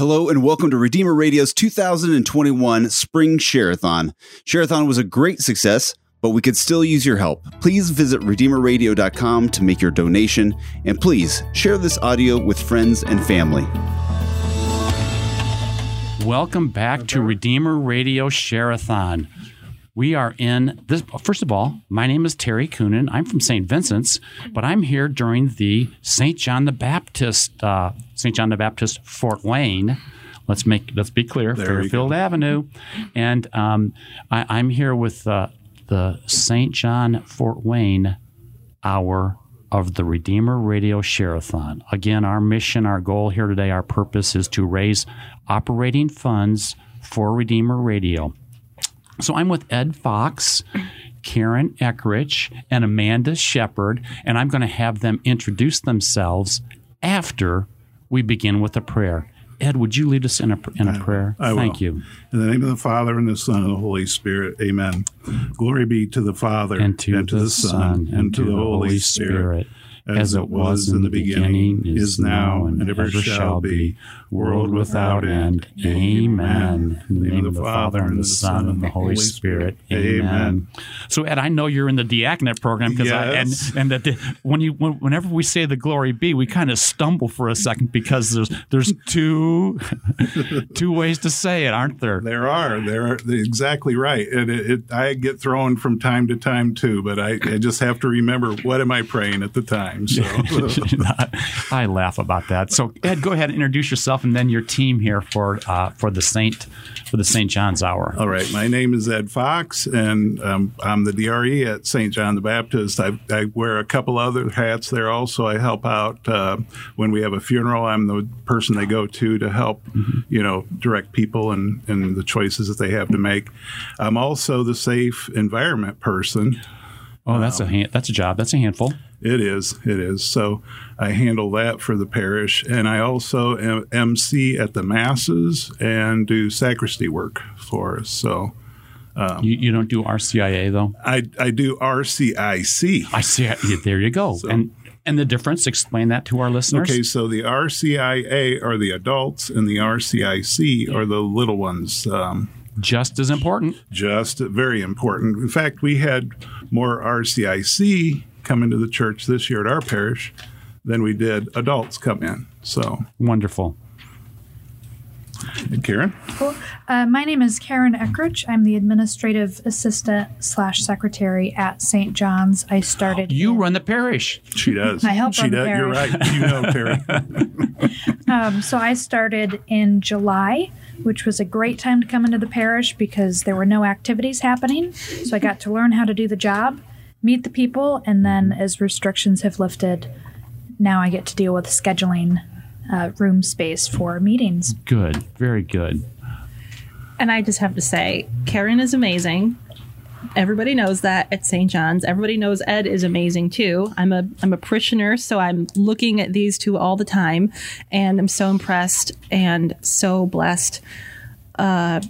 Hello and welcome to Redeemer Radio's 2021 Spring Shareathon. Shareathon was a great success, but we could still use your help. Please visit redeemerradio.com to make your donation, and please share this audio with friends and family. Welcome back to Redeemer Radio Shareathon. We are in this. First of all, my name is Terry Coonan. I'm from St. Vincent's, but I'm here during the St. John the Baptist, uh, St. John the Baptist Fort Wayne. Let's make let's be clear, There Fairfield Avenue, and um, I, I'm here with uh, the St. John Fort Wayne hour of the Redeemer Radio Shareathon. Again, our mission, our goal here today, our purpose is to raise operating funds for Redeemer Radio. So I'm with Ed Fox, Karen Eckrich, and Amanda Shepard, and I'm going to have them introduce themselves after we begin with a prayer. Ed, would you lead us in a, in a prayer? I will. Thank you. In the name of the Father and the Son and the Holy Spirit, Amen. Glory be to the Father And to, the, Son, and to the Holy Spirit, as it was in the beginning, is now, and ever shall be, world without end. Amen. In the name of the Father, and the Son, and the Holy Spirit. Amen. So, Ed, I know you're in the diaconate program because Yes. and and that the, when you when, whenever we say the glory be, we kind of stumble for a second because there's there's two two ways to say it, aren't there? There are. There are they're exactly right. And it, it, I get thrown from time to time too, but I, I just have to remember what am I praying at the time. So I laugh about that. So Ed, go ahead and introduce yourself and then your team here for uh, for the Saint for the St. John's Hour. All right. My name is Ed Fox, and um, I'm the DRE at St. John the Baptist. I, I wear a couple other hats there also. I help out uh, when we have a funeral. I'm the person they go to to help, you know, direct people and, and the choices that they have to make. I'm also the safe environment person. Oh, that's a hand, that's a job. That's a handful. It is. It is. So I handle that for the parish. And I also am MC at the Masses and do sacristy work for us. So You, you don't do RCIA though. I, I do RCIC. I see. There you go. and and the difference. Explain that to our listeners. Okay, so the RCIA are the adults, and the RCIC are the little ones. Um, Just as important. just very important. In fact, we had more RCIC come into the church this year at our parish than we did adults come in. So, Wonderful. Karen, Cool. Uh, my name is Karen Eckrich. I'm the administrative assistant slash secretary at St. John's. I started. You in- run the parish. she does. I help she run the does. You're right. You know, Terry. Um, so I started in July, which was a great time to come into the parish because there were no activities happening. So I got to learn how to do the job, meet the people, and then as restrictions have lifted, now I get to deal with scheduling uh, room space for meetings. Good. Very good. And I just have to say, Karen is amazing. Everybody knows that at St. John's. Everybody knows Ed is amazing too. I'm a I'm a parishioner, so I'm looking at these two all the time, and I'm so impressed and so blessed uh,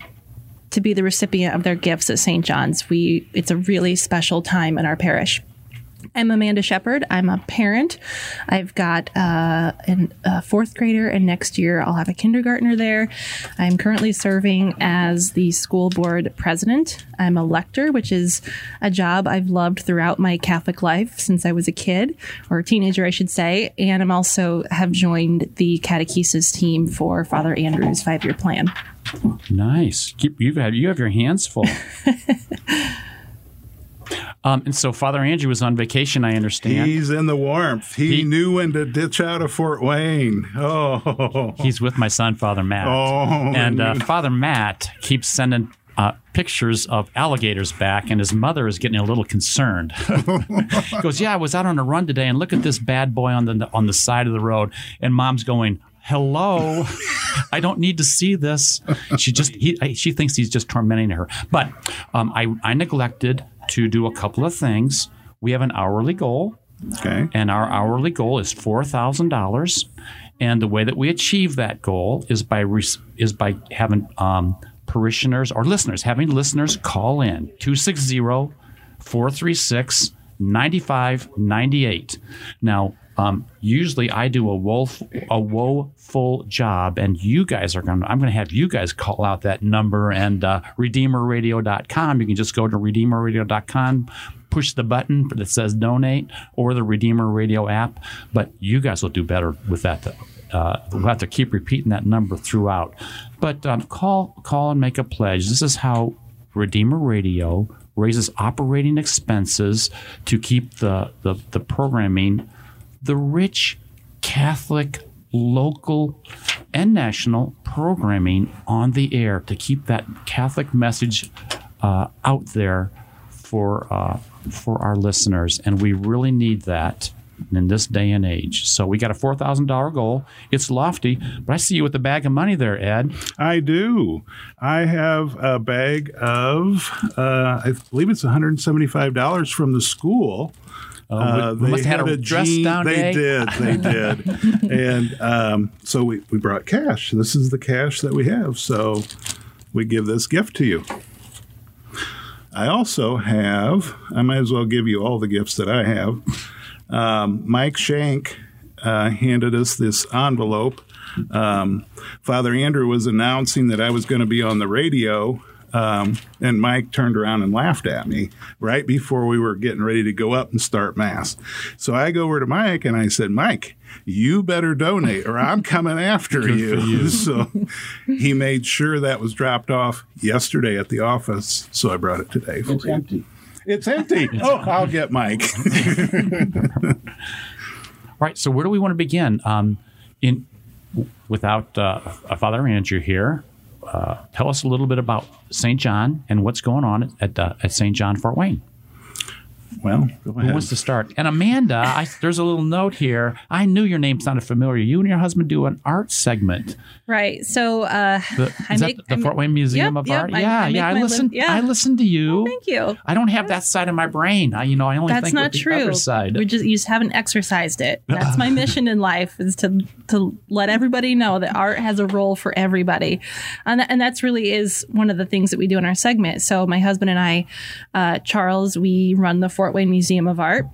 to be the recipient of their gifts at St. John's. We it's a really special time in our parish. I'm Amanda Shepard. I'm a parent. I've got uh, an, a fourth grader, and next year I'll have a kindergartner there. I'm currently serving as the school board president. I'm a lector, which is a job I've loved throughout my Catholic life since I was a kid or a teenager, I should say. And I'm also have joined the catechesis team for Father Andrew's five year plan. Nice. You have you have your hands full. um, and so Father Andrew was on vacation. I understand. He's in the warmth. He, He- knew when to ditch out of Fort Wayne. Oh, He's with my son, Father Matt. Oh, and uh. Father Matt keeps sending uh, pictures of alligators back, and his mother is getting a little concerned. he goes, "Yeah, I was out on a run today, and look at this bad boy on the on the side of the road." And Mom's going. Hello, I don't need to see this. She just he, she thinks he's just tormenting her. But um, I I neglected to do a couple of things. We have an hourly goal okay. and our hourly goal is four thousand dollars. And the way that we achieve that goal is by re- is by having um, parishioners or listeners having listeners call in 260 436 9598. Now, um, usually I do a woe, a woeful job, and you guys are going to, I'm going to have you guys call out that number and uh, redeemerradio.com. You can just go to redeemerradio.com, push the button that says donate or the Redeemer Radio app. But you guys will do better with that. Uh, we'll have to keep repeating that number throughout. But um, call, call and make a pledge. This is how Redeemer Radio raises operating expenses to keep the, the, the programming the rich Catholic local and national programming on the air to keep that Catholic message uh, out there for uh, for our listeners, and we really need that in this day and age. So we got a four thousand dollar goal. It's lofty, but I see you with a bag of money there, Ed. I do. I have a bag of uh, I believe it's one hundred and seventy five dollars from the school uh, we, we must have had a, a dress gene, down They day. did, they did, and um, so we, we brought cash. This is the cash that we have. So we give this gift to you. I also have. I might as well give you all the gifts that I have. Um, Mike Shank uh, handed us this envelope. Um, Father Andrew was announcing that I was going to be on the radio um, and Mike turned around and laughed at me right before we were getting ready to go up and start Mass. So I go over to Mike and I said, Mike, you better donate or I'm coming after you. you. So he made sure that was dropped off yesterday at the office. So I brought it today. It's empty. It's empty. oh, I'll get Mike. right. So where do we want to begin? Um, in without uh, Father Andrew here, uh, tell us a little bit about St. John and what's going on at, uh, at St. John Fort Wayne. Well, who wants to start? And Amanda, I, there's a little note here. I knew your name sounded familiar. You and your husband do an art segment. Right. So uh, the, I make the I Fort Wayne Museum yep, of yep, Art. I, yeah, I yeah. I listened. yeah. I listened to you. Oh, thank you. I don't have that side of my brain. I, you know, I only That's think not with true. the other side. We just you just haven't exercised it. That's my mission in life is to to let everybody know that art has a role for everybody, and and that's really is one of the things that we do in our segment. So my husband and I, uh, Charles, we run the Fort Wayne Museum of Art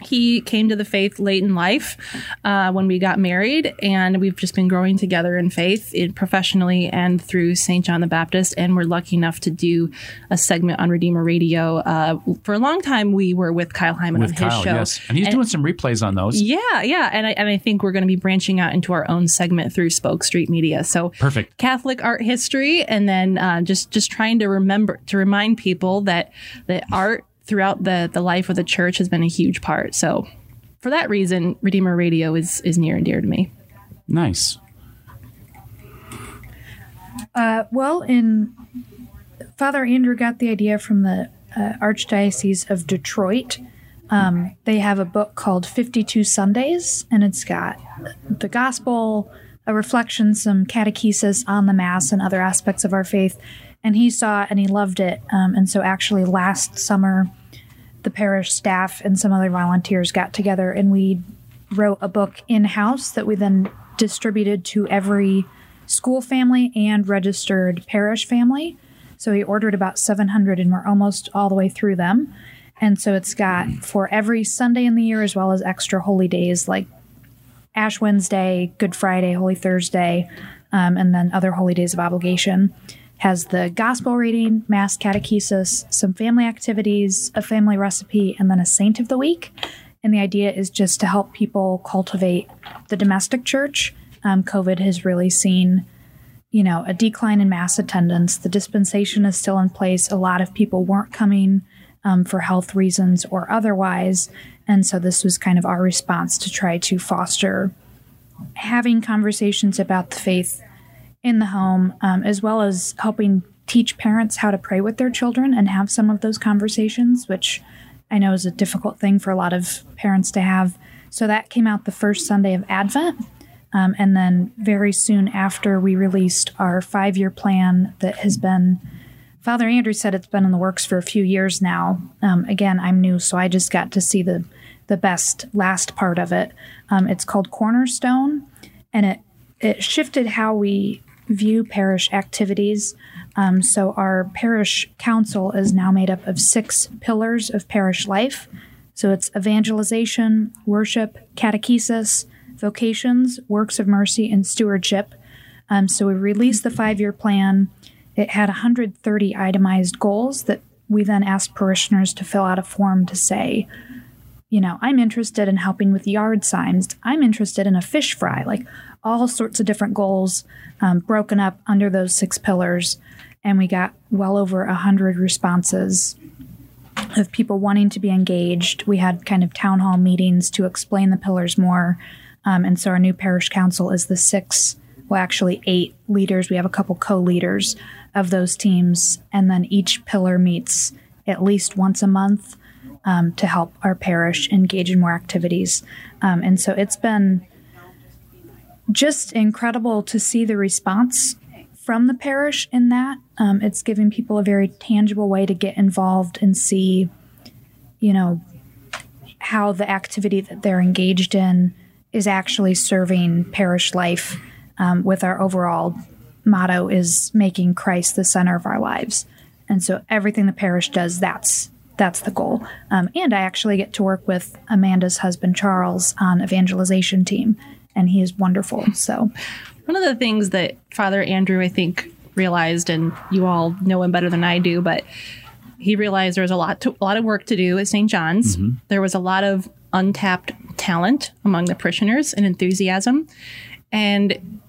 he came to the faith late in life uh, when we got married, and we've just been growing together in faith, in, professionally and through St. John the Baptist. And we're lucky enough to do a segment on Redeemer Radio. Uh, for a long time, we were with Kyle Heimann with on Kyle, his show, yes, and he's and, doing some replays on those. Yeah, yeah, and I, and I think we're going to be branching out into our own segment through Spoke Street Media. So perfect Catholic art history, and then uh, just just trying to remember to remind people that that art throughout the the life of the church has been a huge part. So for that reason, Redeemer Radio is is near and dear to me. Nice. Uh, well, in Father Andrew got the idea from the uh, Archdiocese of Detroit. Um, they have a book called 52 Sundays, and it's got the gospel, a reflection, some catechesis on the Mass, and other aspects of our faith. And he saw it and he loved it. Um, and so, actually, last summer, the parish staff and some other volunteers got together and we wrote a book in house that we then distributed to every school family and registered parish family. So we ordered about 700 and we're almost all the way through them. And so it's got for every Sunday in the year as well as extra holy days like Ash Wednesday, Good Friday, Holy Thursday, um, and then other holy days of obligation has the gospel reading, mass catechesis, some family activities, a family recipe, and then a saint of the week. And the idea is just to help people cultivate the domestic church. Um, COVID has really seen, you know, a decline in mass attendance. The dispensation is still in place. A lot of people weren't coming um, for health reasons or otherwise. And so this was kind of our response to try to foster having conversations about the faith in the home, um, as well as helping teach parents how to pray with their children and have some of those conversations, which I know is a difficult thing for a lot of parents to have. So that came out the first Sunday of Advent. Um, and then very soon after, we released our five year plan that has been, Father Andrew said it's been in the works for a few years now. Um, again, I'm new, so I just got to see the, the best last part of it. Um, it's called Cornerstone, and it, it shifted how we view parish activities. Um, so, our parish council is now made up of six pillars of parish life. So, it's evangelization, worship, catechesis, vocations, works of mercy, and stewardship. Um, so, we released the five year plan. It had 130 itemized goals that we then asked parishioners to fill out a form to say, you know, I'm interested in helping with yard signs. I'm interested in a fish fry. Like all sorts of different goals um, broken up under those six pillars. And we got well over a hundred responses of people wanting to be engaged. We had kind of town hall meetings to explain the pillars more. Um, and so our new parish council is the six, well, actually eight leaders. We have a couple co leaders of those teams. And then each pillar meets at least once a month um, to help our parish engage in more activities. Um, and so it's been just incredible to see the response from the parish in that. Um, it's giving people a very tangible way to get involved and see, you know, how the activity that they're engaged in is actually serving parish life um, with our overall motto is making Christ the center of our lives. And so everything the parish does, that's that's the goal. Um, and I actually get to work with Amanda's husband Charles on evangelization team, and he is wonderful. So one of the things that Father Andrew, I think, realized, and you all know him better than I do, but he realized there was a lot to, a lot of work to do at St. John's. Mm-hmm. There was a lot of untapped talent among the parishioners and enthusiasm, and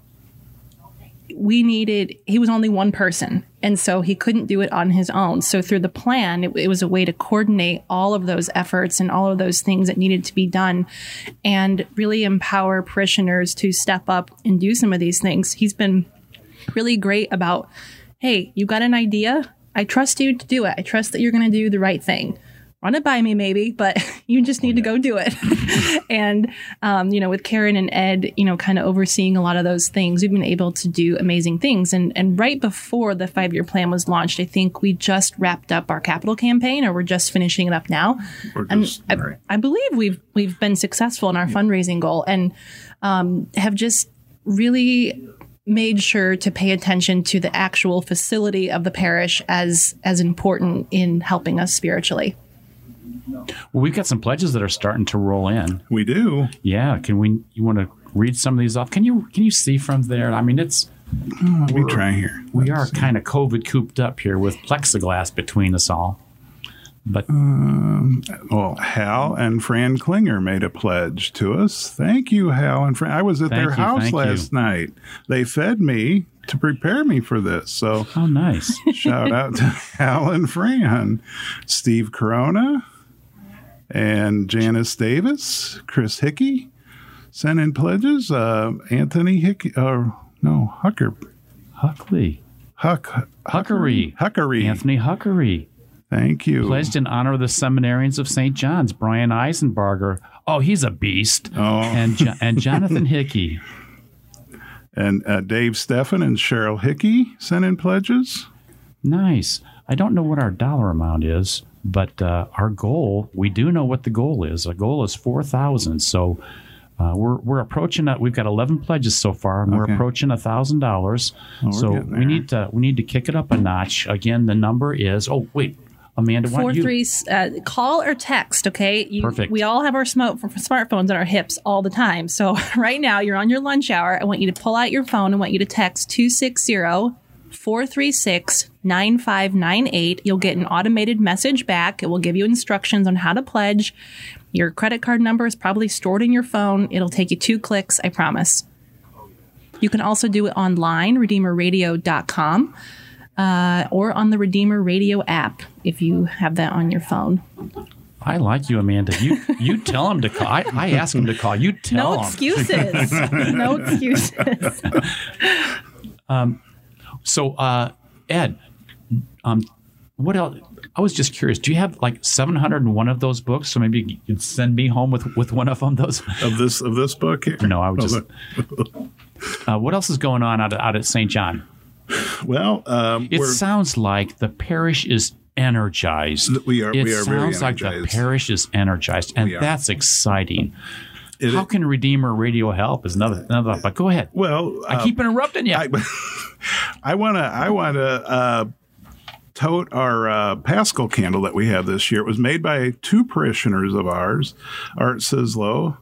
we needed he was only one person and so he couldn't do it on his own. So through the plan it, it, was a way to coordinate all of those efforts and all of those things that needed to be done and really empower parishioners to step up and do some of these things. He's been really great about hey you got an idea? I trust you to do it. I trust that you're going to do the right thing run it by me maybe but you just need to go do it. And um, you know with karen and ed you know kind of overseeing a lot of those things we've been able to do amazing things. And and right before the five year plan was launched i think we just wrapped up our capital campaign or we're just finishing it up now. Just, and right. I, I, believe we've we've been successful in our fundraising goal and um, have just really made sure to pay attention to the actual facility of the parish as as important in helping us spiritually well, we've got some pledges that are starting to roll in. We do. Yeah. Can we? You want to read some of these off? Can you? Can you see from there? I mean, it's. Oh, let me try here. We are kind of COVID cooped up here with plexiglass between us all. But um, well, Hal and Fran Klinger made a pledge to us. Thank you, Hal and Fran. I was at their you, house last you. night. They fed me to prepare me for this. So, oh, nice! shout out to Hal and Fran, Steve Corona, and Janice Davis, Chris Hickey sent in pledges. Uh, Anthony Hickey, uh, no, Hucker. Huckley. Huck. Huckery. Huckery. Anthony Huckery. Thank you. Pledged in honor of the seminarians of St. John's, Brian Eisenbarger. Oh, he's a beast. Oh. And, jo- and Jonathan Hickey. And uh, Dave Steffen and Cheryl Hickey sent in pledges. Nice. I don't know what our dollar amount is. But uh, our goal, we do know what the goal is. Our goal is 4,000. So uh, we're, we're approaching that. We've got 11 pledges so far, and Okay. we're approaching $1,000. we're so we need to we need to kick it up a notch. Again, the number is oh wait, Amanda, why Four you three uh, call or text. Okay, you, Perfect. We all have our smoke smartphones on our hips all the time. So right now you're on your lunch hour. I want you to pull out your phone. I want you to text 260 436 9598. You'll get an automated message back. It will give you instructions on how to pledge. Your credit card number is probably stored in your phone. It'll take you two clicks, I promise. You can also do it online, redeemerradio.com, uh, or on the Redeemer Radio app if you have that on your phone. I like you, Amanda. You you tell him to call. I, I ask him to call. You tell No him. excuses. no excuses. So, uh, Ed, um, what else? I was just curious. Do you have like 701 of those books? So maybe you could send me home with, with one of them. Those. Of this of this book here. No, I would Oh, just. Uh, what else is going on out, out at St. John? Well, um, It sounds like the parish is energized. We are- It we are very sounds like the parish is energized, and that's exciting. It- How can Redeemer Radio help? Is another another. But go ahead. well, I uh, keep interrupting you. I, I want to. I want to uh, tote our uh, Paschal candle that we have this year. It was made by two parishioners of ours, Art Sislow.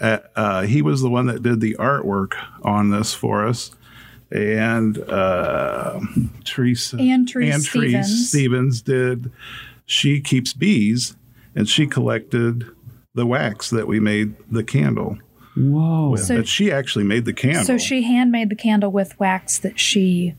Uh, uh, he was the one that did the artwork on this for us. And uh, Teresa Ann Therese Therese Stevens. Stevens did. She keeps bees, and she collected the wax that we made the candle Whoa. with. So- but she actually made the candle. So she handmade the candle with wax that she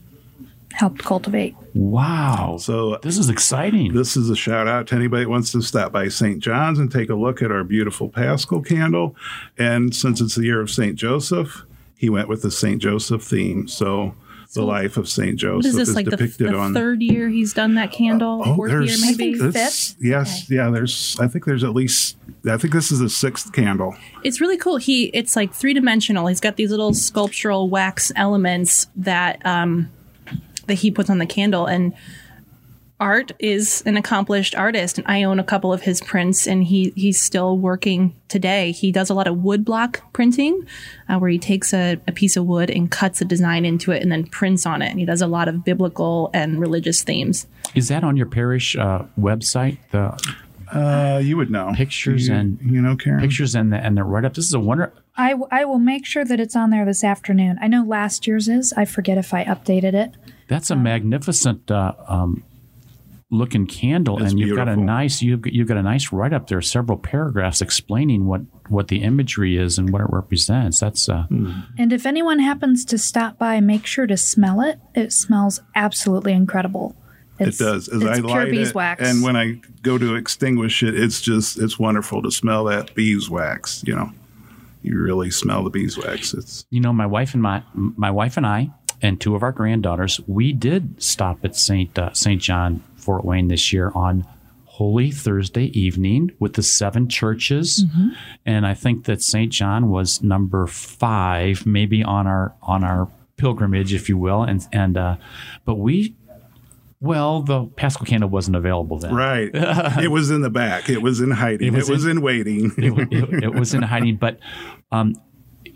helped cultivate. Wow. So this is exciting. This is a shout out to anybody that wants to stop by St. John's and take a look at our beautiful Paschal candle. And since it's the year of St. Joseph, he went with the St. Joseph theme. So, the life of St. Joseph is this like the, depicted the on. third year he's done that candle? Oh, Fourth year maybe. Fifth? Yes, yeah. There's. I think there's at least. I think this is the sixth candle. It's really cool. He it's like three dimensional. He's got these little sculptural wax elements that um, that he puts on the candle. And Art is an accomplished artist, and I own a couple of his prints, and he he's still working today. He does a lot of woodblock printing, uh, where he takes a, a piece of wood and cuts a design into it, and then prints on it. And he does a lot of biblical and religious themes. Is that on your parish uh, website? The Uh, you would know Pictures You- and- you know, Karen. pictures and the and the write up. This is a wonder. I, w- I will make sure that it's on there this afternoon. I know last year's is. I forget if I updated it. That's a magnificent uh, um, looking candle, It's and you've got a nice you've got, you've got a nice write up there, several paragraphs explaining what what the imagery is and what it represents. That's uh, And if anyone happens to stop by, make sure to smell it. It smells absolutely incredible. It's, it does. As it's I pure light it, beeswax. and when I go to extinguish it, it's just it's wonderful to smell that beeswax. You know, you really smell the beeswax. It's you know my wife and my my wife and I and two of our granddaughters we did stop at Saint uh, Saint John Fort Wayne this year on Holy Thursday evening with the seven churches, and I think that Saint John was number five, maybe on our on our pilgrimage, if you will, and and uh, but we. Well, the Paschal candle wasn't available then. right. it was in the back. It was in hiding. It was was, in, waiting. it, it- it was in hiding. But um,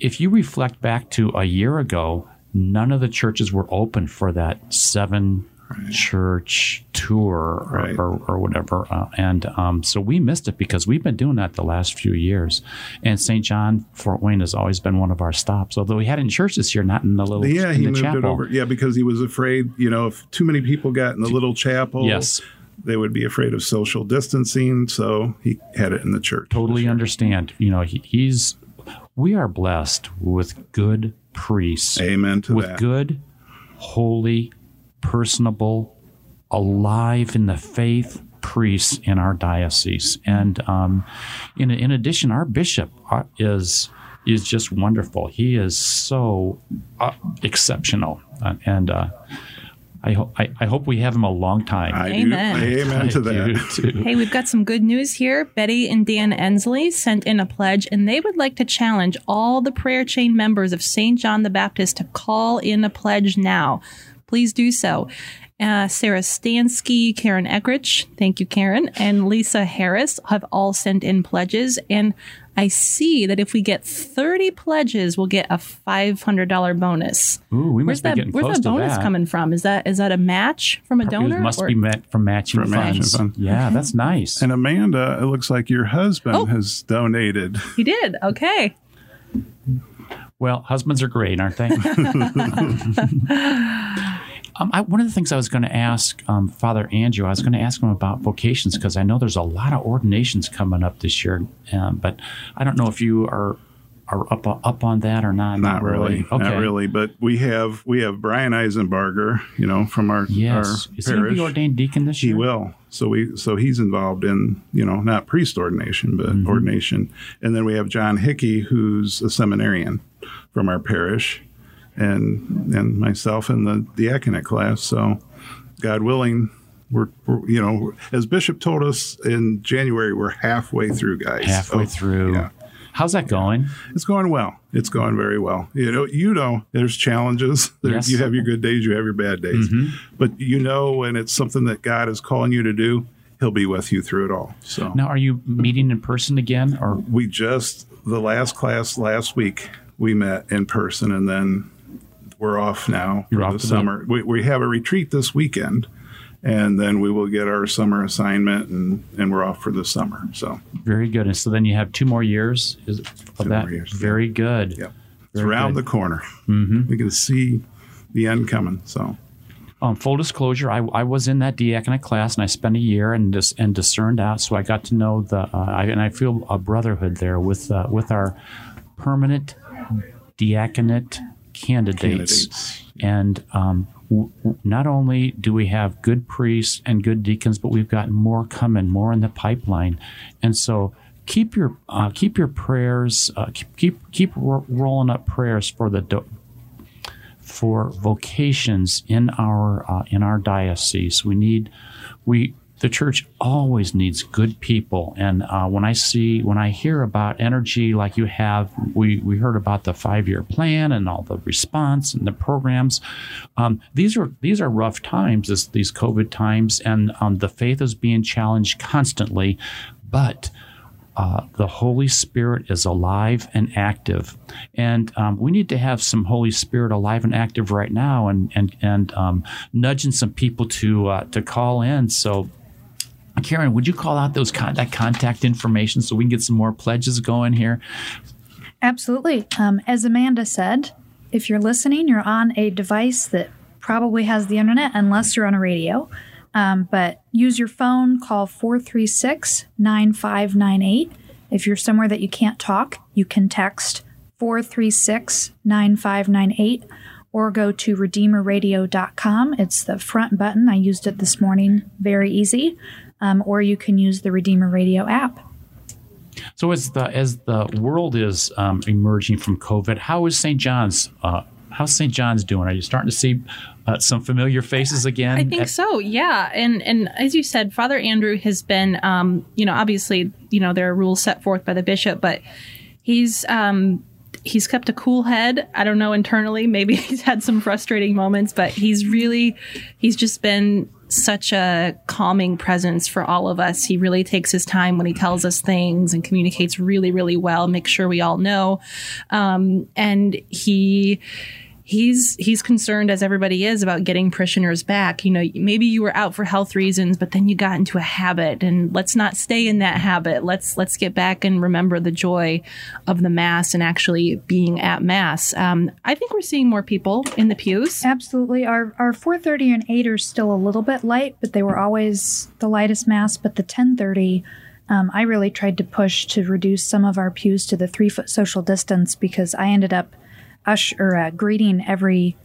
if you reflect back to a year ago, none of the churches were open for that seven church tour or, Right. or, or whatever. Uh, and um, so we missed it because we've been doing that the last few years. And St. John Fort Wayne has always been one of our stops, although we had it in church this year, not in the little yeah, he moved chapel. it over. Yeah, because he was afraid. You know, if too many people got in the little chapel, Yes. they would be afraid of social distancing. So he had it in the church. totally understand. You know, he, he's we are blessed with good priests. Amen to with that. good, holy, personable, alive in the faith priests in our diocese. And um, in, in addition, our bishop uh, is is just wonderful. He is so uh, exceptional, uh, and uh, I, ho- I I hope we have him a long time. I Amen. do. Amen to I that. too. Hey, we've got some good news here. Betty and Dan Ensley sent in a pledge, and they would like to challenge all the prayer chain members of St. John the Baptist to call in a pledge now. Please do so. Uh, Sarah Stansky, Karen Eckrich, thank you, Karen, and Lisa Harris have all sent in pledges. And I see that if we get 30 pledges, we'll get a $500 bonus. Ooh, we Where's must be that, getting where's close that to bonus that. coming from? Is that is that a match from a donor? It must or- be met from matching From matching funds. fund. Yeah, that's nice. And Amanda, it looks like your husband Oh. has donated. He did. Okay. Well, husbands are great, aren't they? um, I, one of the things I was going to ask um, Father Andrew, I was going to ask him about vocations because I know there's a lot of ordinations coming up this year, um, but I don't know if you are are up up on that or not. Not really, Okay. not really. But we have we have Brian Eisenbarger, you know, from our Yes. our Is he going to be ordained deacon this year? He will. So we so he's involved in you know not priest ordination but Mm-hmm. ordination, and then we have John Hickey who's a seminarian from our parish, and and myself in the diaconate class. So God willing. We're, we're, you know, as Bishop told us in January, we're halfway through, guys. Halfway through. yeah. How's that going? It's going well. It's going very well. You know, you know, there's challenges. There, Yes. You have your good days, you have your bad days. Mm-hmm. But you know, when it's something that God is calling you to do, He'll be with you through it all. So Now, are you meeting in person again, or we just the last class last week we met in person, and then we're off now You're for the summer. We, we have a retreat this weekend, and then we will get our summer assignment, and, and we're off for the summer. So Very good. And so then you have two more years is, of Two that. more years, Very good. Yep. it's around good. the corner. Mm-hmm. We can see the end coming. So Um, full disclosure, I, I was in that diaconate class and I spent a year and dis, and discerned out, so I got to know the uh, I, and I feel a brotherhood there with uh, with our permanent diaconate candidates. Candidates. And um, w- not only do we have good priests and good deacons, but we've got more coming, more in the pipeline. And so keep your uh, keep your prayers, uh, keep keep, keep ro- rolling up prayers for the do- for vocations in our uh, in our diocese. We need we the church always needs good people, and uh, when I see when I hear about energy like you have, we we heard about the five year plan and all the response and the programs. Um, these are these are rough times, this, these COVID times, and um, the faith is being challenged constantly, but uh, the Holy Spirit is alive and active, and um, we need to have some Holy Spirit alive and active right now, and and and um, nudging some people to uh, to call in. So, Karen, would you call out those con- that contact information so we can get some more pledges going here? Absolutely. Um, as Amanda said, if you're listening, you're on a device that probably has the internet, unless you're on a radio. Um, but use your phone, call 436 9598. If you're somewhere that you can't talk, you can text 436 9598 or go to redeemerradio.com. It's the front button. I used it this morning. Very easy. Um, or you can use the Redeemer Radio app. So as the as the world is um, emerging from COVID, how is St. John's? Uh, how's St. John's doing? Are you starting to see uh, some familiar faces again? I think so. Yeah, and and as you said, Father Andrew has been, um, you know, obviously, you know, there are rules set forth by the bishop, but he's um, he's kept a cool head. I don't know internally, maybe he's had some frustrating moments, but he's really he's just been such a calming presence for all of us. He really takes his time when he tells us things and communicates really, really well. make sure we all know, um, and he he's he's concerned as everybody is about getting parishioners back you know maybe you were out for health reasons but then you got into a habit and let's not stay in that habit let's let's get back and remember the joy of the mass and actually being at mass um, i think we're seeing more people in the pews Absolutely. Our our 4:30 and 8 are still a little bit light, but they were always the lightest mass. But the 10:30, um, I really tried to push to reduce some of our pews to the three foot social distance because I ended up ush or uh, greeting every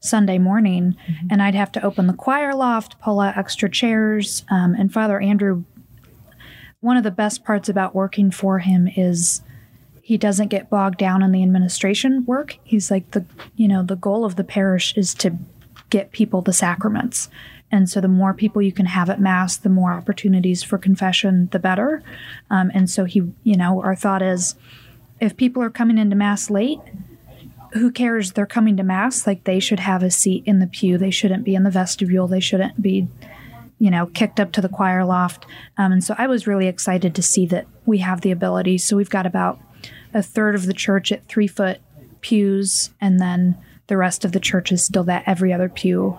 Sunday morning, and I'd have to open the choir loft, pull out extra chairs, um, and Father Andrew. One of the best parts about working for him is he doesn't get bogged down in the administration work. He's like the you know the goal of the parish is to get people the sacraments. And so the more people you can have at mass, the more opportunities for confession, the better. Um, and so he, you know, our thought is, if people are coming into mass late, who cares? They're coming to mass. Like they should have a seat in the pew. They shouldn't be in the vestibule. They shouldn't be you know, kicked up to the choir loft. Um, and so I was really excited to see that we have the ability. So we've got about a third of the church at three foot pews, and then the rest of the church is still that every other pew,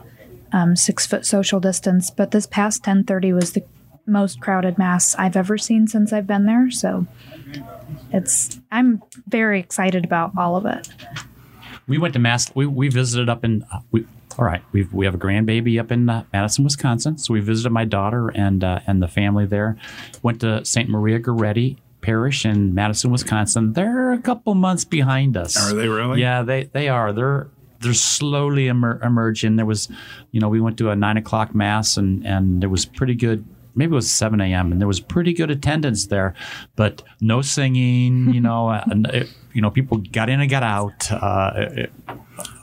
um, six foot social distance. But this past 1030 was the most crowded mass I've ever seen since I've been there. So it's, I'm very excited about all of it. We went to mass. We, we visited up in. Uh, we, all right, we we have a grandbaby up in uh, Madison, Wisconsin. So we visited my daughter and uh, and the family there. Went to St. Maria Goretti Parish in Madison, Wisconsin. They're a couple months behind us. Are they really? Yeah, they they are. They're they're slowly emer- emerging. There was, you know, we went to a nine o'clock mass and and there was pretty good. Maybe it was 7 a.m. and there was pretty good attendance there, but no singing. You know, and, uh, you know, people got in and got out. Uh, it-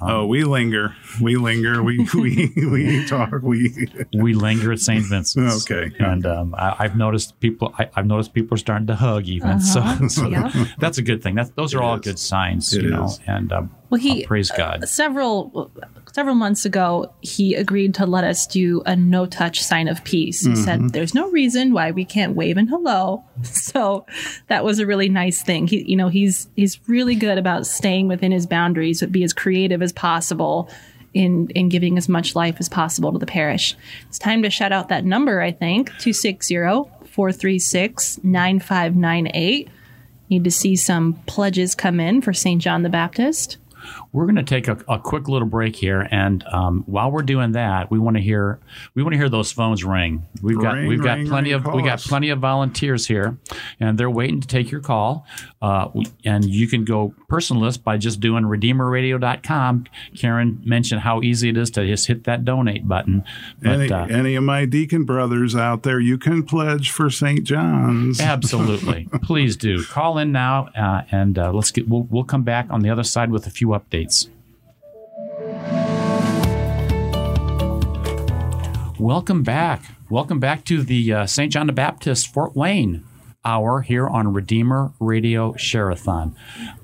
oh, we linger. We linger. We we we talk. We we linger at St. Vincent's. Okay. and um, I, I've noticed people. I, I've noticed people are starting to hug even. So, so Yep. that's a good thing. That's those are all is. good signs, It you know. is. And um, Well, he- uh, praise God. several several months ago he agreed to let us do a no touch sign of peace he said there's no reason why we can't wave and hello so that was a really nice thing he you know he's he's really good about staying within his boundaries but be as creative creative as possible in in giving as much life as possible to the parish. It's time to shout out that number, I think, 260-436-9598. Need to see some pledges come in for St. John the Baptist. We're going to take a, a, quick little break here, and um, while we're doing that, we want to hear we want to hear those phones ring. We've ring, got we've got plenty ring, of we got plenty of volunteers here, and they're waiting to take your call. Uh, and you can go personalist by just doing redeemerradio.com. Karen mentioned how easy it is to just hit that donate button. But, any, uh, any of my deacon brothers out there, you can pledge for St. John's. Absolutely, please do call in now, uh, and uh, let's get. We'll, we'll come back on the other side with a few updates. Welcome back. Welcome back to the uh, St. John the Baptist Fort Wayne hour here on Redeemer Radio Shareathon.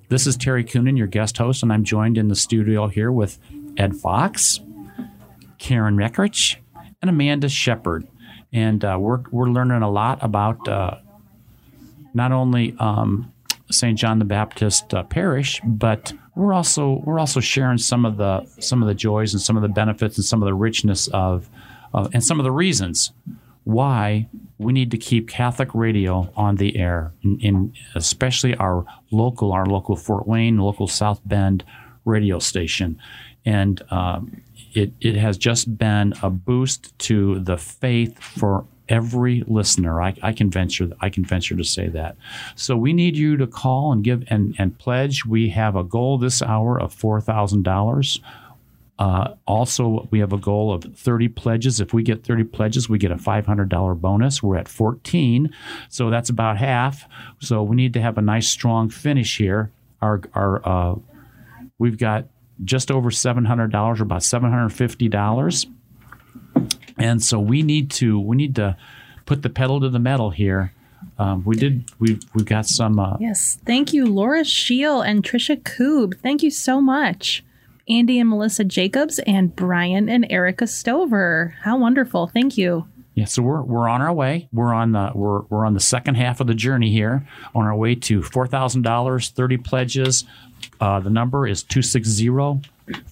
This is Terry Coonan, your guest host, and I'm joined in the studio here with Ed Fox, Karen Eckrich, and Amanda Shepard. And uh, we're, we're learning a lot about uh, not only um, St. John the Baptist uh, Parish, but we're also we're also sharing some of the some of the joys and some of the benefits and some of the richness of uh, and some of the reasons why we need to keep Catholic radio on the air, in, in, especially our local, our local Fort Wayne, local South Bend radio station, and um, it it has just been a boost to the faith for every listener. I, I, can venture I can venture to say that. So we need you to call and give and, and pledge. We have a goal this hour of four thousand dollars. Uh, also, we have a goal of 30 pledges. If we get 30 pledges, we get a $500 bonus. We're at 14, so that's about half. So we need to have a nice, strong finish here. Our, our uh, we've got just over $700, or about $750 and so we need to we need to put the pedal to the metal here. Um, we did. We've we've got some. Uh, yes, thank you, Laura Scheel and Trisha Koob. Thank you so much, Andy and Melissa Jacobs and Brian and Erica Stover. How wonderful! Thank you. Yeah, so we're we're on our way. We're on the we're we're on the second half of the journey here. On our way to four thousand dollars, thirty pledges. Uh, the number is two six zero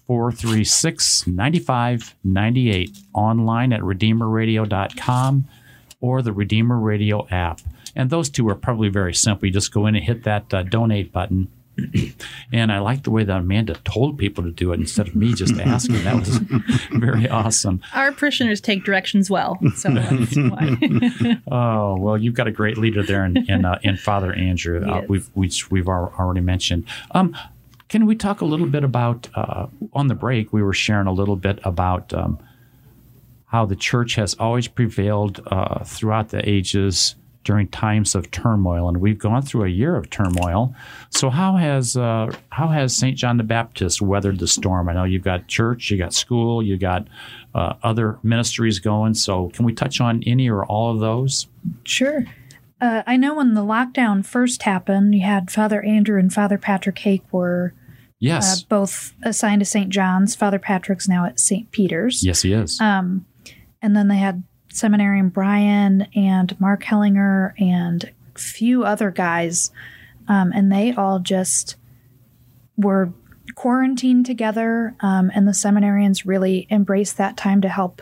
436 9598 online at redeemerradio.com or the Redeemer Radio app. And those two are probably very simple. You just go in and hit that uh, donate button. and I like the way that Amanda told people to do it instead of me just asking. That was very awesome. Our parishioners take directions well. So oh well, you've got a great leader there in in, uh, in Father Andrew. Uh, we've we've we've already mentioned. Um, can we talk a little bit about, uh, on the break, we were sharing a little bit about um, how the church has always prevailed uh, throughout the ages during times of turmoil, and we've gone through a year of turmoil. So, how has uh, how has Saint John the Baptist weathered the storm? I know you've got church, you got school, you got uh, other ministries going. So, can we touch on any or all of those? Sure. Uh, I know when the lockdown first happened, you had Father Andrew and Father Patrick Hake were Yes. Uh, both assigned to St. John's. Father Patrick's now at St. Peter's. Yes, he is. Um, and then they had seminarian Brian and Mark Hellinger and a few other guys. Um, and they all just were quarantined together. Um, and the seminarians really embraced that time to help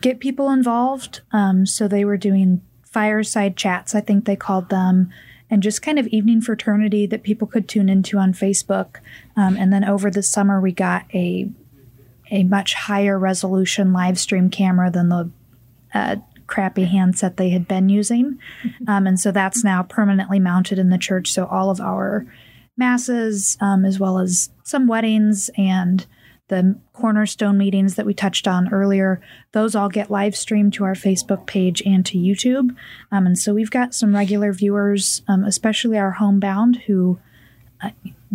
get people involved. Um, so they were doing fireside chats, I think they called them, and just kind of evening fraternity that people could tune into on Facebook. Um, and then over the summer, we got a a much higher resolution live stream camera than the uh, crappy handset they had been using. Um, and so that's now permanently mounted in the church. So all of our masses, um, as well as some weddings and the cornerstone meetings that we touched on earlier, those all get live streamed to our Facebook page and to YouTube. Um, and so we've got some regular viewers, um, especially our homebound, who, uh,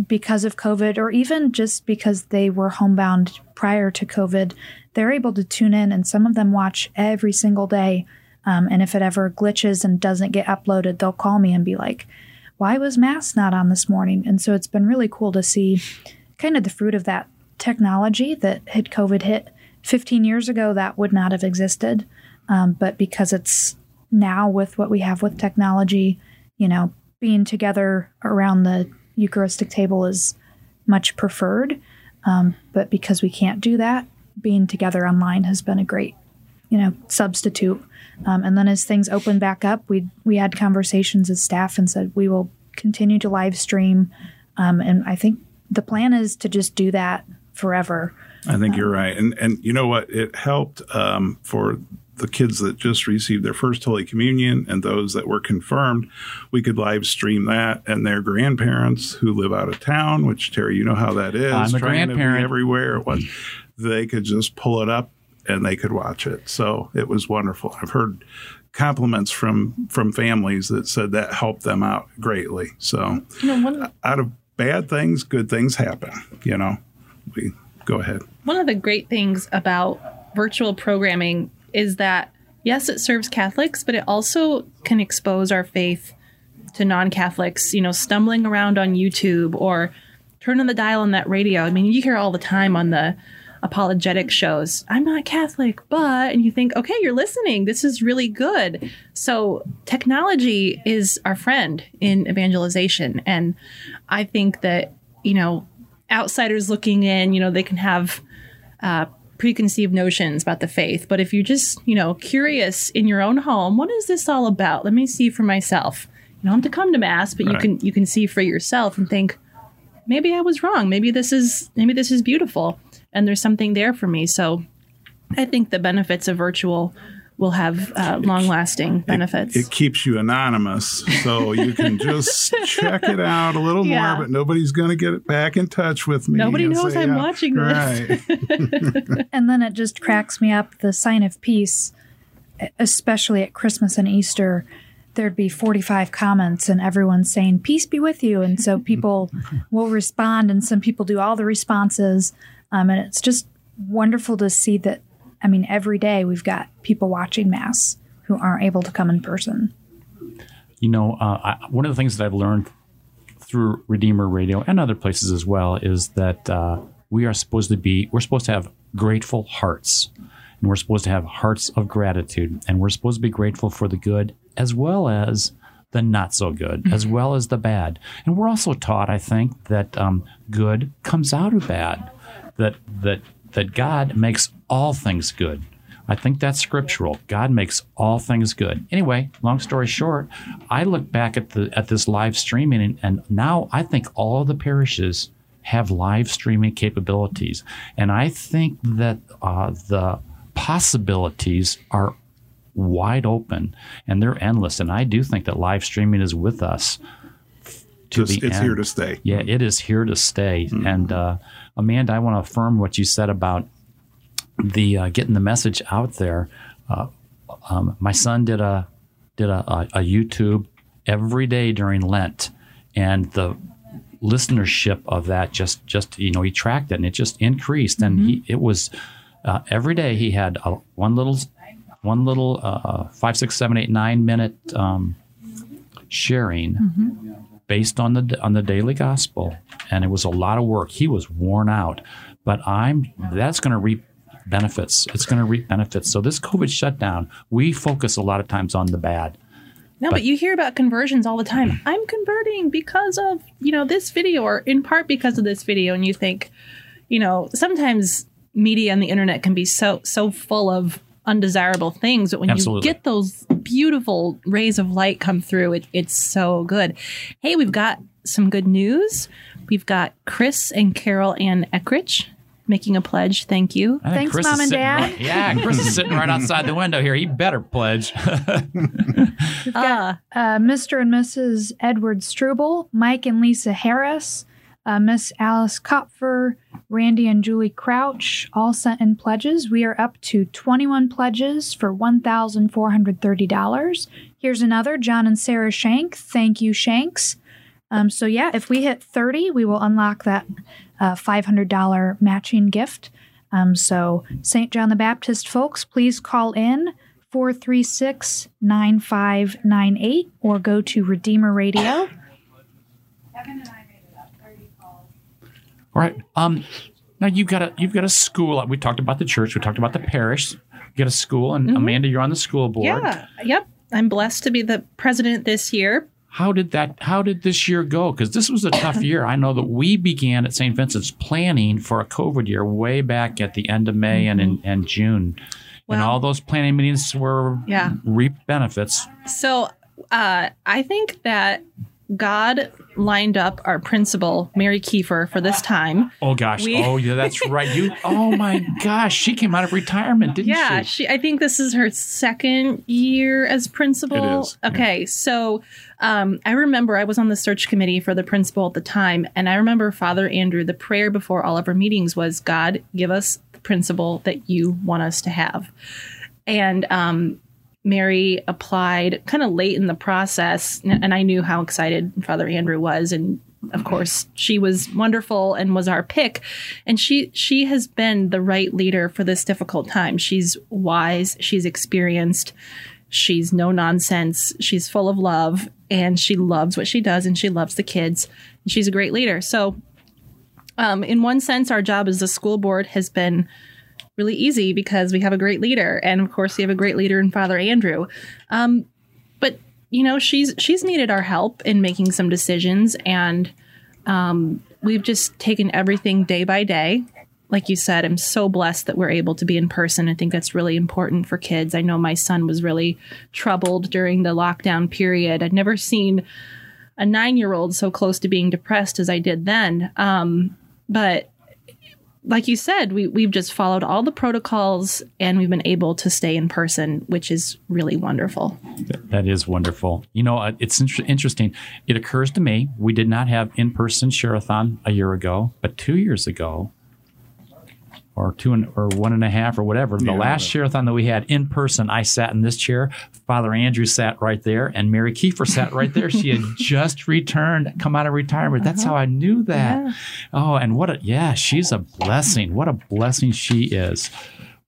because of COVID, or even just because they were homebound prior to COVID, they're able to tune in, and some of them watch every single day. Um, and if it ever glitches and doesn't get uploaded, they'll call me and be like, why was Mass not on this morning? And so it's been really cool to see kind of the fruit of that technology that had COVID hit 15 years ago, that would not have existed. Um, but because it's now with what we have with technology, you know, being together around the Eucharistic table is much preferred. Um, but because we can't do that, being together online has been a great, you know, substitute. Um, and then as things opened back up, we we had conversations as staff and said we will continue to live stream. Um, and I think the plan is to just do that forever. I think you're right, and and you know what? It helped um, for the kids that just received their first Holy Communion and those that were confirmed. We could live stream that, and their grandparents who live out of town, which Terry, you know how that is. I'm a trying to be grandparent. everywhere it was. They could just pull it up and they could watch it. So it was wonderful. I've heard compliments from from families that said that helped them out greatly. So You know, one out of bad things, good things happen. You know, we go ahead. one of the great things about virtual programming is that yes, it serves Catholics, but it also can expose our faith to non-Catholics. You know, stumbling around on YouTube or turning the dial on that radio. I mean, you hear all the time on the apologetic shows i'm not catholic but and you think okay you're listening this is really good so technology is our friend in evangelization and i think that you know outsiders looking in you know they can have uh, preconceived notions about the faith. But if you're just you know curious in your own home what is this all about? Let me see for myself. You don't have to come to mass but you can you can see for yourself and think maybe I was wrong. Maybe this is maybe this is beautiful. And there's something there for me. So I think the benefits of virtual will have uh, long lasting benefits. It keeps you anonymous, so you can just check it out a little Yeah. more, but nobody's going to get it back in touch with me. Nobody knows say, I'm watching this. And then it just cracks me up the sign of peace, especially at Christmas and Easter. There'd be 45 comments, and everyone's saying, Peace be with you. And so people will respond, and some people do all the responses. Um, and it's just wonderful to see that. I mean, every day we've got people watching Mass who aren't able to come in person. You know, uh, I, one of the things that I've learned through Redeemer Radio and other places as well is that uh, we are supposed to be, we're supposed to have grateful hearts. And we're supposed to have hearts of gratitude. And we're supposed to be grateful for the good as well as the not so good, as well as the bad. And we're also taught, I think, that um, good comes out of bad, that, that, that God makes all things good. I think that's scriptural. God makes all things good. Anyway, long story short, I look back at the at this live streaming, and, and now I think all the parishes have live streaming capabilities, and I think that uh, the possibilities are wide open and they're endless. And I do think that live streaming is with us to Just, the it's end. here to stay. Yeah, it is here to stay. And uh, Amanda, I want to affirm what you said about the uh, getting the message out there. Uh, um, my son did a did a, a, a YouTube every day during Lent, and the listenership of that just just you know he tracked it and it just increased and he it was uh, every day he had a, one little one little uh, five six seven eight nine minute um, sharing based on the on the daily gospel and it was a lot of work he was worn out but i'm that's going to reap benefits it's going to reap benefits so this covid shutdown we focus a lot of times on the bad No, but, you hear about conversions all the time. Mm. I'm converting because of, you know, this video or in part because of this video and you think, you know, sometimes media and the internet can be so so full of undesirable things, but when Absolutely. you get those beautiful rays of light come through, it, it's so good. Hey, we've got some good news. We've got Chris and Carol Ann Eckrich making a pledge. Thank you. Thanks, Chris Mom and Dad. right- yeah chris is sitting right outside the window here he better pledge Uh, uh, Mr. and Mrs. Edward Struble, Mike and Lisa Harris, uh, Miss Alice Kopfer, Randy and Julie Crouch, all sent in pledges. We are up to 21 pledges for $1,430. Here's another John and Sarah Shank. Thank you, Shanks. Um, so, yeah, if we hit 30, we will unlock that uh, $500 matching gift. Um, so, St. John the Baptist folks, please call in 436 9598 or go to Redeemer Radio. All right. Um, now you've got a you've got a school. We talked about the church. We talked about the parish. You got a school, and Amanda, you're on the school board. Yeah. Yep. I'm blessed to be the president this year. How did that? How did this year go? Because this was a tough year. I know that we began at St. Vincent's planning for a COVID year way back at the end of May and in and June, and all those planning meetings were Yeah. reaped benefits. So uh, I think that God lined up our principal, Mary Kiefer, for this time. Oh gosh! We- oh yeah, that's right. You. Oh my gosh! She came out of retirement, didn't she? Yeah, she? I think this is her second year as principal. It is, yeah. Okay, so um, I remember I was on the search committee for the principal at the time, and I remember Father Andrew. The prayer before all of our meetings was, "God, give us the principal that you want us to have," and um, Mary applied kind of late in the process, and I knew how excited Father Andrew was, and of course she was wonderful and was our pick. And she she has been the right leader for this difficult time. She's wise, she's experienced, she's no nonsense, she's full of love, and she loves what she does, and she loves the kids. And she's a great leader. So, um, in one sense, our job as a school board has been really easy because we have a great leader and of course we have a great leader in father andrew um, but you know she's she's needed our help in making some decisions and um, we've just taken everything day by day like you said i'm so blessed that we're able to be in person i think that's really important for kids i know my son was really troubled during the lockdown period i'd never seen a nine year old so close to being depressed as i did then um, but like you said, we, we've just followed all the protocols and we've been able to stay in person, which is really wonderful. That is wonderful. You know, uh, it's inter- interesting. It occurs to me we did not have in-person share-a-thon a year ago, but two years ago, or two and, or one and a half or whatever, the Yeah. last share-a-thon that we had in person, I sat in this chair. Father Andrew sat right there, and Mary Kiefer sat right there. she had just returned, come out of retirement. That's how uh-huh. I knew that. Oh, and what a yeah, she's a blessing. What a blessing she is.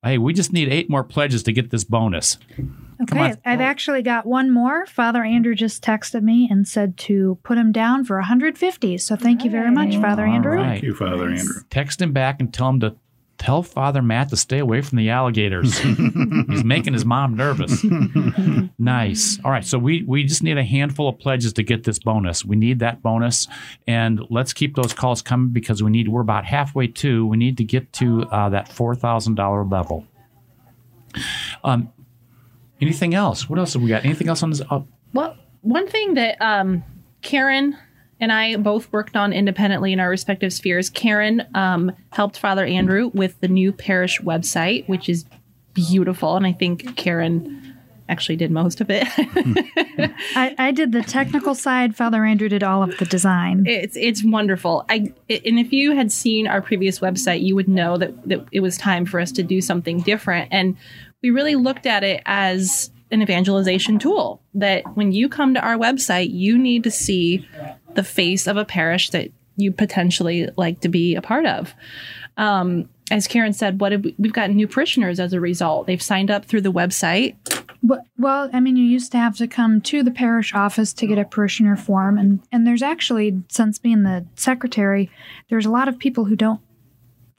Hey, we just need eight more pledges to get this bonus. Okay. I've actually got one more. Father Andrew just texted me and said to put him down for 150. So thank you very much, Father Andrew. right. Thank you, Father Andrew. text him back and tell him to tell Father Matt to stay away from the alligators. He's making his mom nervous. nice. All right, so we we just need a handful of pledges to get this bonus. We need that bonus, and let's keep those calls coming because we need. We're about halfway to. We need to get to uh, that four thousand dollar level. Um, anything else? What else have we got? Anything else on this? Oh, Well, one thing that um, Karen and I both worked on independently in our respective spheres. Karen um, helped Father Andrew with the new parish website, which is beautiful. And I think Karen actually did most of it. I, I did the technical side. Father Andrew did all of the design. it's it's wonderful. I and if you had seen our previous website, you would know that that it was time for us to do something different. And we really looked at it as an evangelization tool. That when you come to our website, you need to see the face of a parish that you potentially like to be a part of. Um, as Karen said, what have we, we've got new parishioners as a result. They've signed up through the website. Well, I mean, you used to have to come to the parish office to get a parishioner form, and and there's actually, since being the secretary, there's a lot of people who don't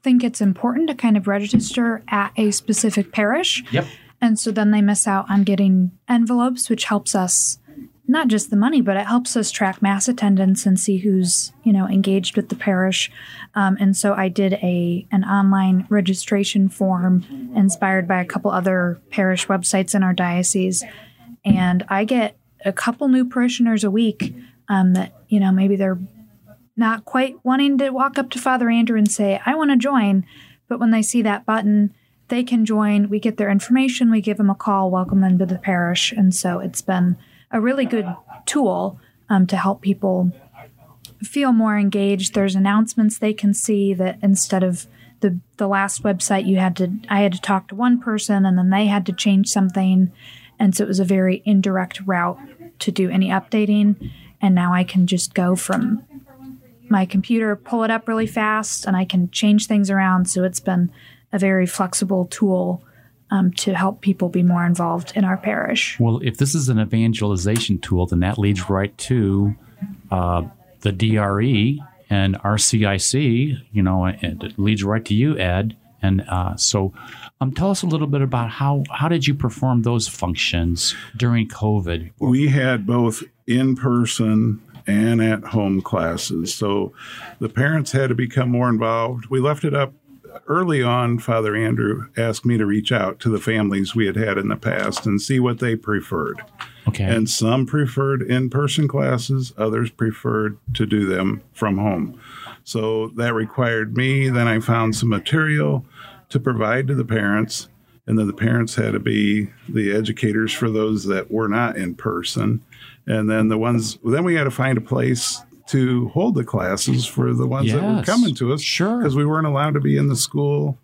think it's important to kind of register at a specific parish, yep. And so then they miss out on getting envelopes, which helps us not just the money, but it helps us track mass attendance and see who's you know engaged with the parish. Um, and so I did a an online registration form inspired by a couple other parish websites in our diocese, and I get a couple new parishioners a week um, that you know maybe they're not quite wanting to walk up to Father Andrew and say I want to join, but when they see that button. They can join. We get their information. We give them a call, welcome them to the parish, and so it's been a really good tool um, to help people feel more engaged. There's announcements they can see that instead of the the last website you had to I had to talk to one person and then they had to change something and so it was a very indirect route to do any updating and now I can just go from my computer pull it up really fast and I can change things around so it's been a very flexible tool um, to help people be more involved in our parish. Well, if this is an evangelization tool, then that leads right to uh, the DRE and RCIC. You know, and it leads right to you, Ed. And uh, so, um, tell us a little bit about how how did you perform those functions during COVID? We had both in person and at home classes. So the parents had to become more involved. We left it up early on. Father Andrew asked me to reach out to the families we had had in the past and see what they preferred. Okay. And some preferred in person classes, others preferred to do them from home. So that required me. Then I found some material to provide to the parents. And then the parents had to be the educators for those that were not in person. And then the ones, then we had to find a place to hold the classes for the ones that were coming to us. sure. Because we weren't allowed to be in the school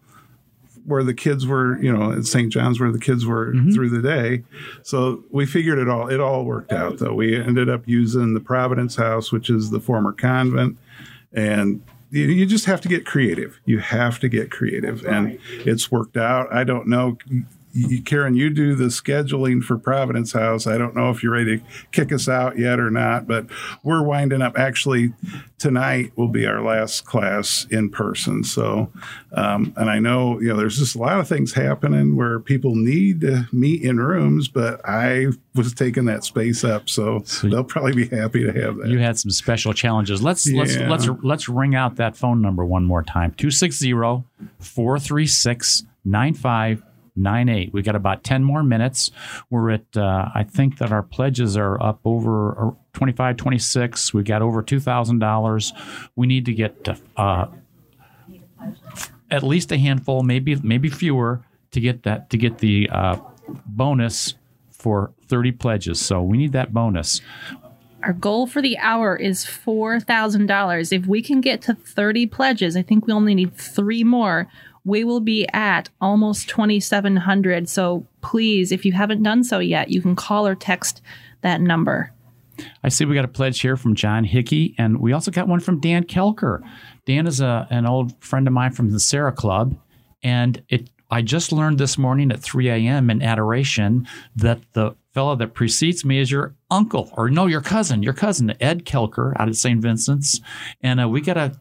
where the kids were, you know, at St. John's where the kids were Mm-hmm. through the day. So we figured it all, it all worked out though. We ended up using the Providence House, which is the former convent. And you, you just have to get creative. You have to get creative. And it's worked out. I don't know. You, Karen, you do the scheduling for Providence House. I don't know if you're ready to kick us out yet or not, but we're winding up. Actually, tonight will be our last class in person. So, um, and I know you know there's just a lot of things happening where people need to meet in rooms, but I was taking that space up, so, they'll probably be happy to have that. you had some special challenges. Let's let's let's let's ring out that phone number one more time. 260-436-9598. We got about 10 more minutes. We're at uh, I think that our pledges are up over uh, 25 26. We got over $2000. We need to get to, uh, at least a handful, maybe maybe fewer to get that to get the uh, bonus for 30 pledges. So we need that bonus. Our goal for the hour is $4,000. If we can get to 30 pledges, I think we only need three more. We will be at almost 2,700. So please, if you haven't done so yet, you can call or text that number. I see we got a pledge here from John Hickey, and we also got one from Dan Kelker. Dan is a, an old friend of mine from the Serra Club, and it. I just learned this morning at 3 a.m. in adoration that the fellow that precedes me is your uncle, or no, your cousin, your cousin Ed Kelker out at St. Vincent's, and uh, we got a.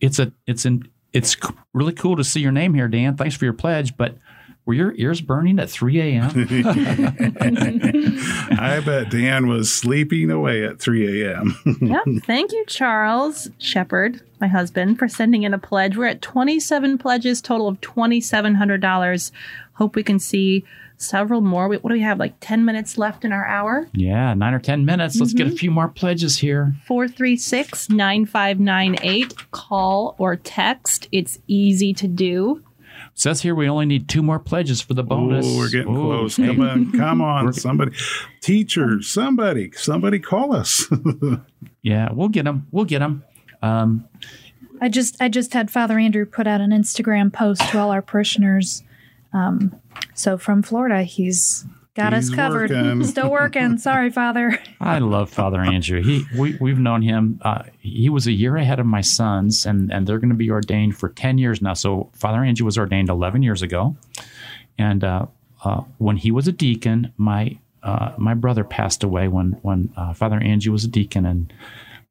It's a. It's an. It's c- really cool to see your name here, Dan. Thanks for your pledge, but. Were your ears burning at 3 a.m.? I bet Dan was sleeping away at 3 a.m. yep. Thank you, Charles Shepard, my husband, for sending in a pledge. We're at 27 pledges, total of $2,700. Hope we can see several more. What do we have? Like 10 minutes left in our hour? yeah, nine or 10 minutes. Let's get a few more pledges here. 436 9598. Call or text. It's easy to do. Says here we only need two more pledges for the bonus. Oh, we're getting Ooh, close. hey. Come on, come on, somebody, teacher, somebody, somebody, call us. Yeah, we'll get them. We'll get them. Um, I just I just had Father Andrew put out an Instagram post to all our parishioners. Um, so from Florida, he's got us He's covered. working. Still working. Sorry, Father. I love Father Andrew. He we we've known him. Uh, he was a year ahead of my sons, and and they're going to be ordained for ten years now. So Father Andrew was ordained eleven years ago, and uh, uh, when he was a deacon, my uh, my brother passed away when when uh, Father Andrew was a deacon, and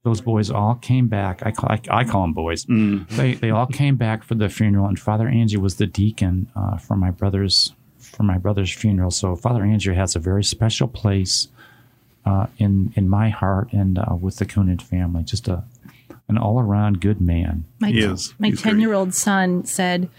those boys all came back. I call I, I call them boys. They they all came back for the funeral, and Father Andrew was the deacon uh, for my brother's for my brother's funeral. So Father Andrew has a very special place uh, in in my heart and uh, with the Conant family. Just a an all around good man. My, He is. my He's great. 10 year old son said,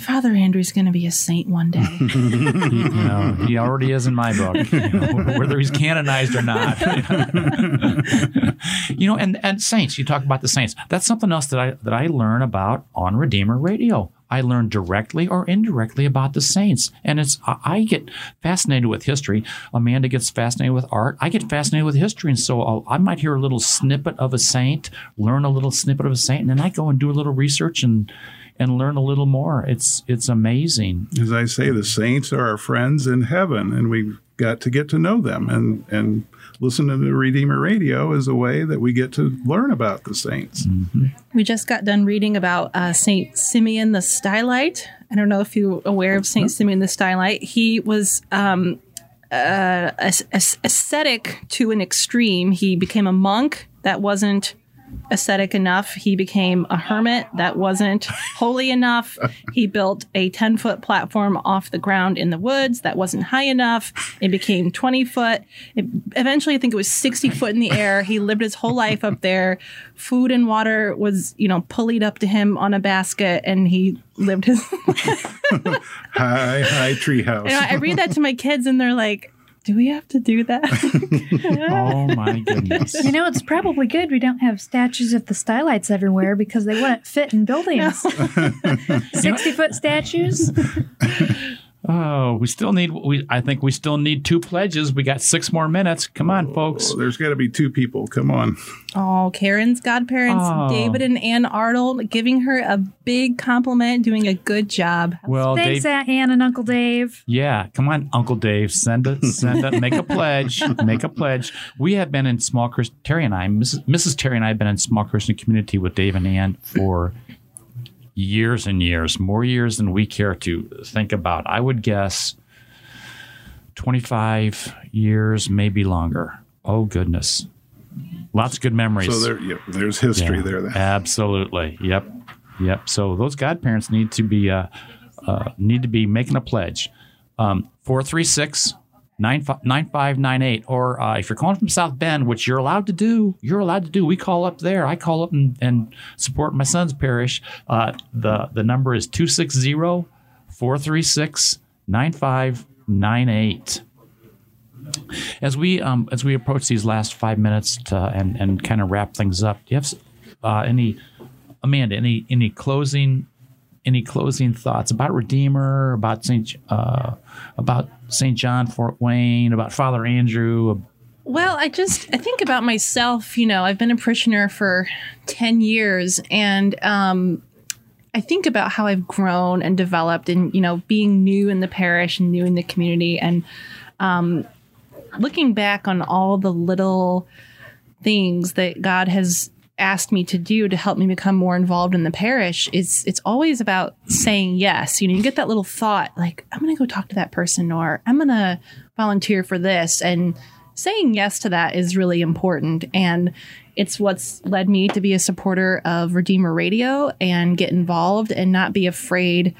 Father Andrew's going to be a saint one day. He, already is in my book, you know, whether he's canonized or not. you know, and and saints. You talk about the saints. That's something else that I that I learn about on Redeemer Radio. I learn directly or indirectly about the saints, and it's I I get fascinated with history. Amanda gets fascinated with art. I get fascinated with history, and so I'll, I might hear a little snippet of a saint, learn a little snippet of a saint, and then I go and do a little research and and learn a little more. It's it's amazing. As I say, the saints are our friends in heaven, and we've got to get to know them. And and listen to the Redeemer Radio is a way that we get to learn about the saints. we just got done reading about uh, Saint Simeon the Stylite. I don't know if you're aware of Saint Simeon the Stylite. He was um, uh, as- as- ascetic to an extreme. He became a monk that wasn't ascetic enough. He became a hermit that wasn't holy enough. He built a 10 foot platform off the ground in the woods that wasn't high enough. It became 20 foot. It, eventually, I think it was 60 foot in the air. He lived his whole life up there. Food and water was, you know, pulleyed up to him on a basket, and he lived his. high, high treehouse. You know, I read that to my kids, and they're like, do we have to do that? oh my goodness. You know, it's probably good we don't have statues of the stylites everywhere because they wouldn't fit in buildings. 60 foot statues. Oh, we still need. We I think we still need two pledges. We got six more minutes. Come on, oh, folks. Oh, there's got to be two people. Come on. Oh, Karen's godparents, Oh. David and Ann Arnold, giving her a big compliment, doing a good job. Well, Thanks, Dave. Aunt Ann and Uncle Dave. Yeah, come on, Uncle Dave. Send a send a make a pledge. Make a pledge. We have been in small Christian. Terry and I, Mrs. Mrs. Terry and I, have been in small Christian community with Dave and Ann for years and years, more years than we care to think about. I would guess twenty five years, maybe longer. Oh goodness, lots of good memories. So there, yeah, there's history Yeah, there. Then. Absolutely. Yep. Yep. So those godparents need to be uh, uh, need to be making a pledge. Um, 436 9598. Or uh, if you're calling from South Bend, which you're allowed to do, you're allowed to do. We call up there. I call up and, and support my son's parish. Uh, the, the number is 260 436 9598 as we um, as we approach these last five minutes to, and and kind of wrap things up, do you have uh, any Amanda any any closing any closing thoughts about Redeemer, about Saint uh, about Saint John Fort Wayne, about Father Andrew? Well, I just I think about myself. You know, I've been a parishioner for ten years, and um, I think about how I've grown and developed, and you know, being new in the parish and new in the community, and um, looking back on all the little things that God has asked me to do to help me become more involved in the parish it's it's always about saying yes. You know you get that little thought like i'm going to go talk to that person or i'm going to volunteer for this. And saying yes to that is really important. And it's what's led me to be a supporter of redeemer radio and get involved and not be afraid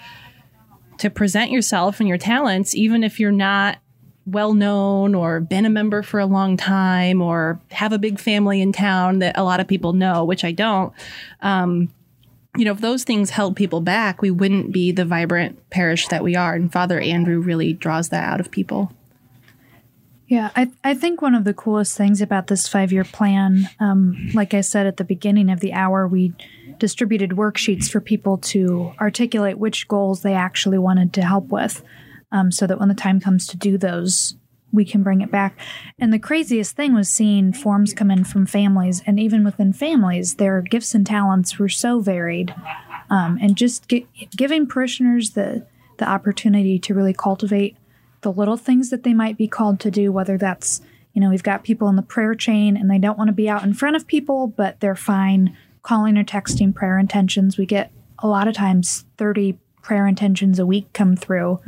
to present yourself and your talents even if you're not well known or been a member for a long time or have a big family in town that a lot of people know, which I don't. Um, you know, if those things held people back, we wouldn't be the vibrant parish that we are. And Father Andrew really draws that out of people. Yeah, I, I think one of the coolest things about this five year plan, um, like I said at the beginning of the hour, we distributed worksheets for people to articulate which goals they actually wanted to help with um, so that when the time comes to do those, we can bring it back. And the craziest thing was seeing forms come in from families, and even within families, their gifts and talents were so varied. Um, and just gi- giving parishioners the, the opportunity to really cultivate the little things that they might be called to do, whether that's, you know, we've got people in the prayer chain and they don't want to be out in front of people, but they're fine calling or texting prayer intentions. We get a lot of times 30 prayer intentions a week come through.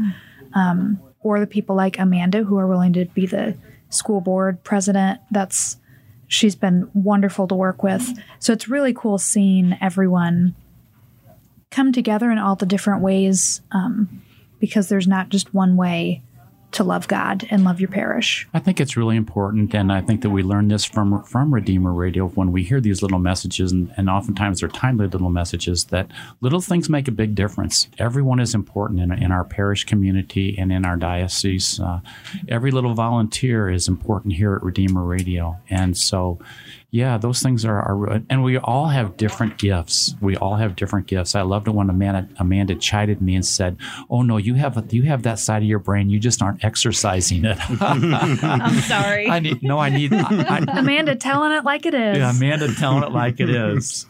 Um, or the people like Amanda who are willing to be the school board president. That's she's been wonderful to work with. So it's really cool seeing everyone come together in all the different ways um, because there's not just one way to love God and love your parish. I think it's really important, and I think that we learn this from from Redeemer Radio when we hear these little messages, and, and oftentimes they're timely little messages that little things make a big difference. Everyone is important in, in our parish community and in our diocese. Uh, every little volunteer is important here at Redeemer Radio, and so. Yeah, those things are, are, and we all have different gifts. We all have different gifts. I loved it when Amanda, Amanda chided me and said, "Oh no, you have a, you have that side of your brain. You just aren't exercising it." I'm sorry. I need no. I need. I, I, Amanda telling it like it is. yeah, Amanda telling it like it is.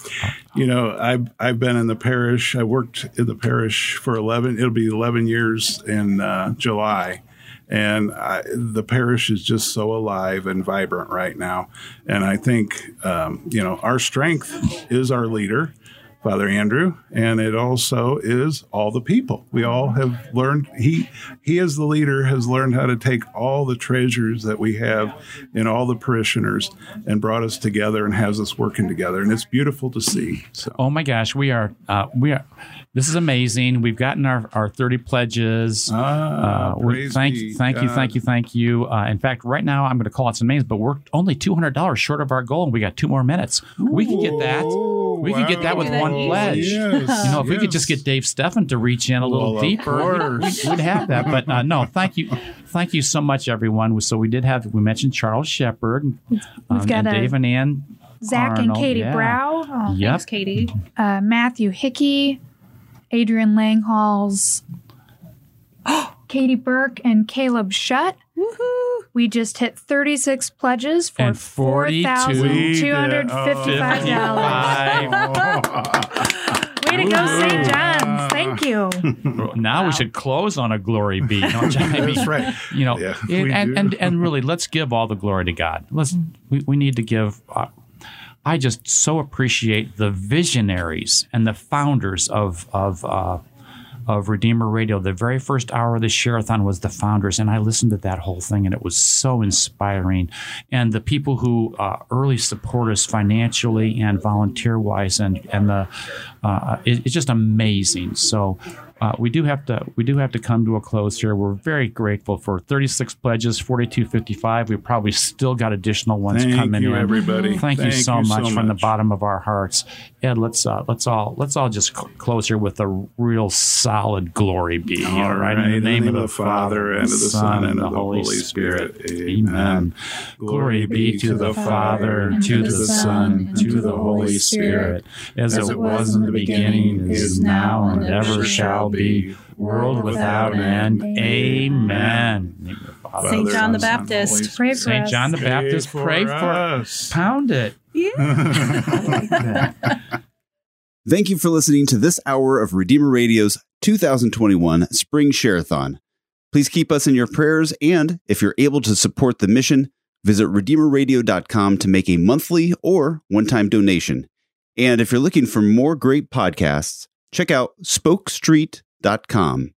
You know, I've I've been in the parish. I worked in the parish for eleven. It'll be eleven years in uh, July, and I, the parish is just so alive and vibrant right now. And I think um, you know our strength is our leader. Father Andrew, and it also is all the people. We all have learned he he as the leader has learned how to take all the treasures that we have in all the parishioners and brought us together and has us working together, and it's beautiful to see. So Oh my gosh, we are uh, we are. This is amazing. We've gotten our, our thirty pledges. Ah, Uh, we- thank, be thank you, thank you, thank you. Uh, in fact, right now I'm going to call it some names, but we're only two hundred dollars short of our goal, and we got two more minutes. we can get that. We could get that with wow. one pledge. Yes, You know, if we could just get Dave Steffen to reach in a little Well, deeper, we'd, we'd- we'd have that. But uh, no, thank you, thank you so much, everyone. So we did have we mentioned Charles Shepard, um, got and a- Dave and Ann. Zach and Katie yeah. Brow, Oh, Yep. thanks, Katie. uh, Matthew Hickey, Adrian Langhalls, Katie Burke, and Caleb Shutt. Woohoo! We just hit 36 pledges for And $4,255. Way to go, St. John's. Thank you. Now we should close on a glory be. Don't you? I mean, That's right. You know, Yeah, and, we and, do. and and really, let's give all the glory to God. Let's we, we need to give. Uh, I just so appreciate the visionaries and the founders of of uh, of Redeemer Radio. The very first hour of the Share-a-thon was the founders, and I listened to that whole thing, and it was so inspiring. And the people who uh, early support us financially and volunteer wise, and and the uh, it, it's just amazing. So. Uh, we do have to we do have to come to a close here. We're very grateful for 36 pledges, 4255. We probably still got additional ones Thank coming you, in. everybody. Thank, you Thank so you so much from the bottom of our hearts. Ed, let's uh, let's all let's all just cl- close here with a real solid glory be. All all right, right. In the name of the Father, and of the Son, and of the Holy Spirit. Amen. Glory be to the Father, and to the Son, and to the Holy Spirit, as it was in the beginning, is now, and ever shall be, world without end. Amen. In the name of the Father, St. John the Baptist. Pray for St. us. John the Baptist, pray for us. Pound it. Yeah. Thank you for listening to this hour of Redeemer Radio's 2021 Spring Share-a-thon. Please keep us in your prayers, and if you're able to support the mission, visit redeemerradio.com to make a monthly or one-time donation. And if you're looking for more great podcasts, check out spokestreet.com.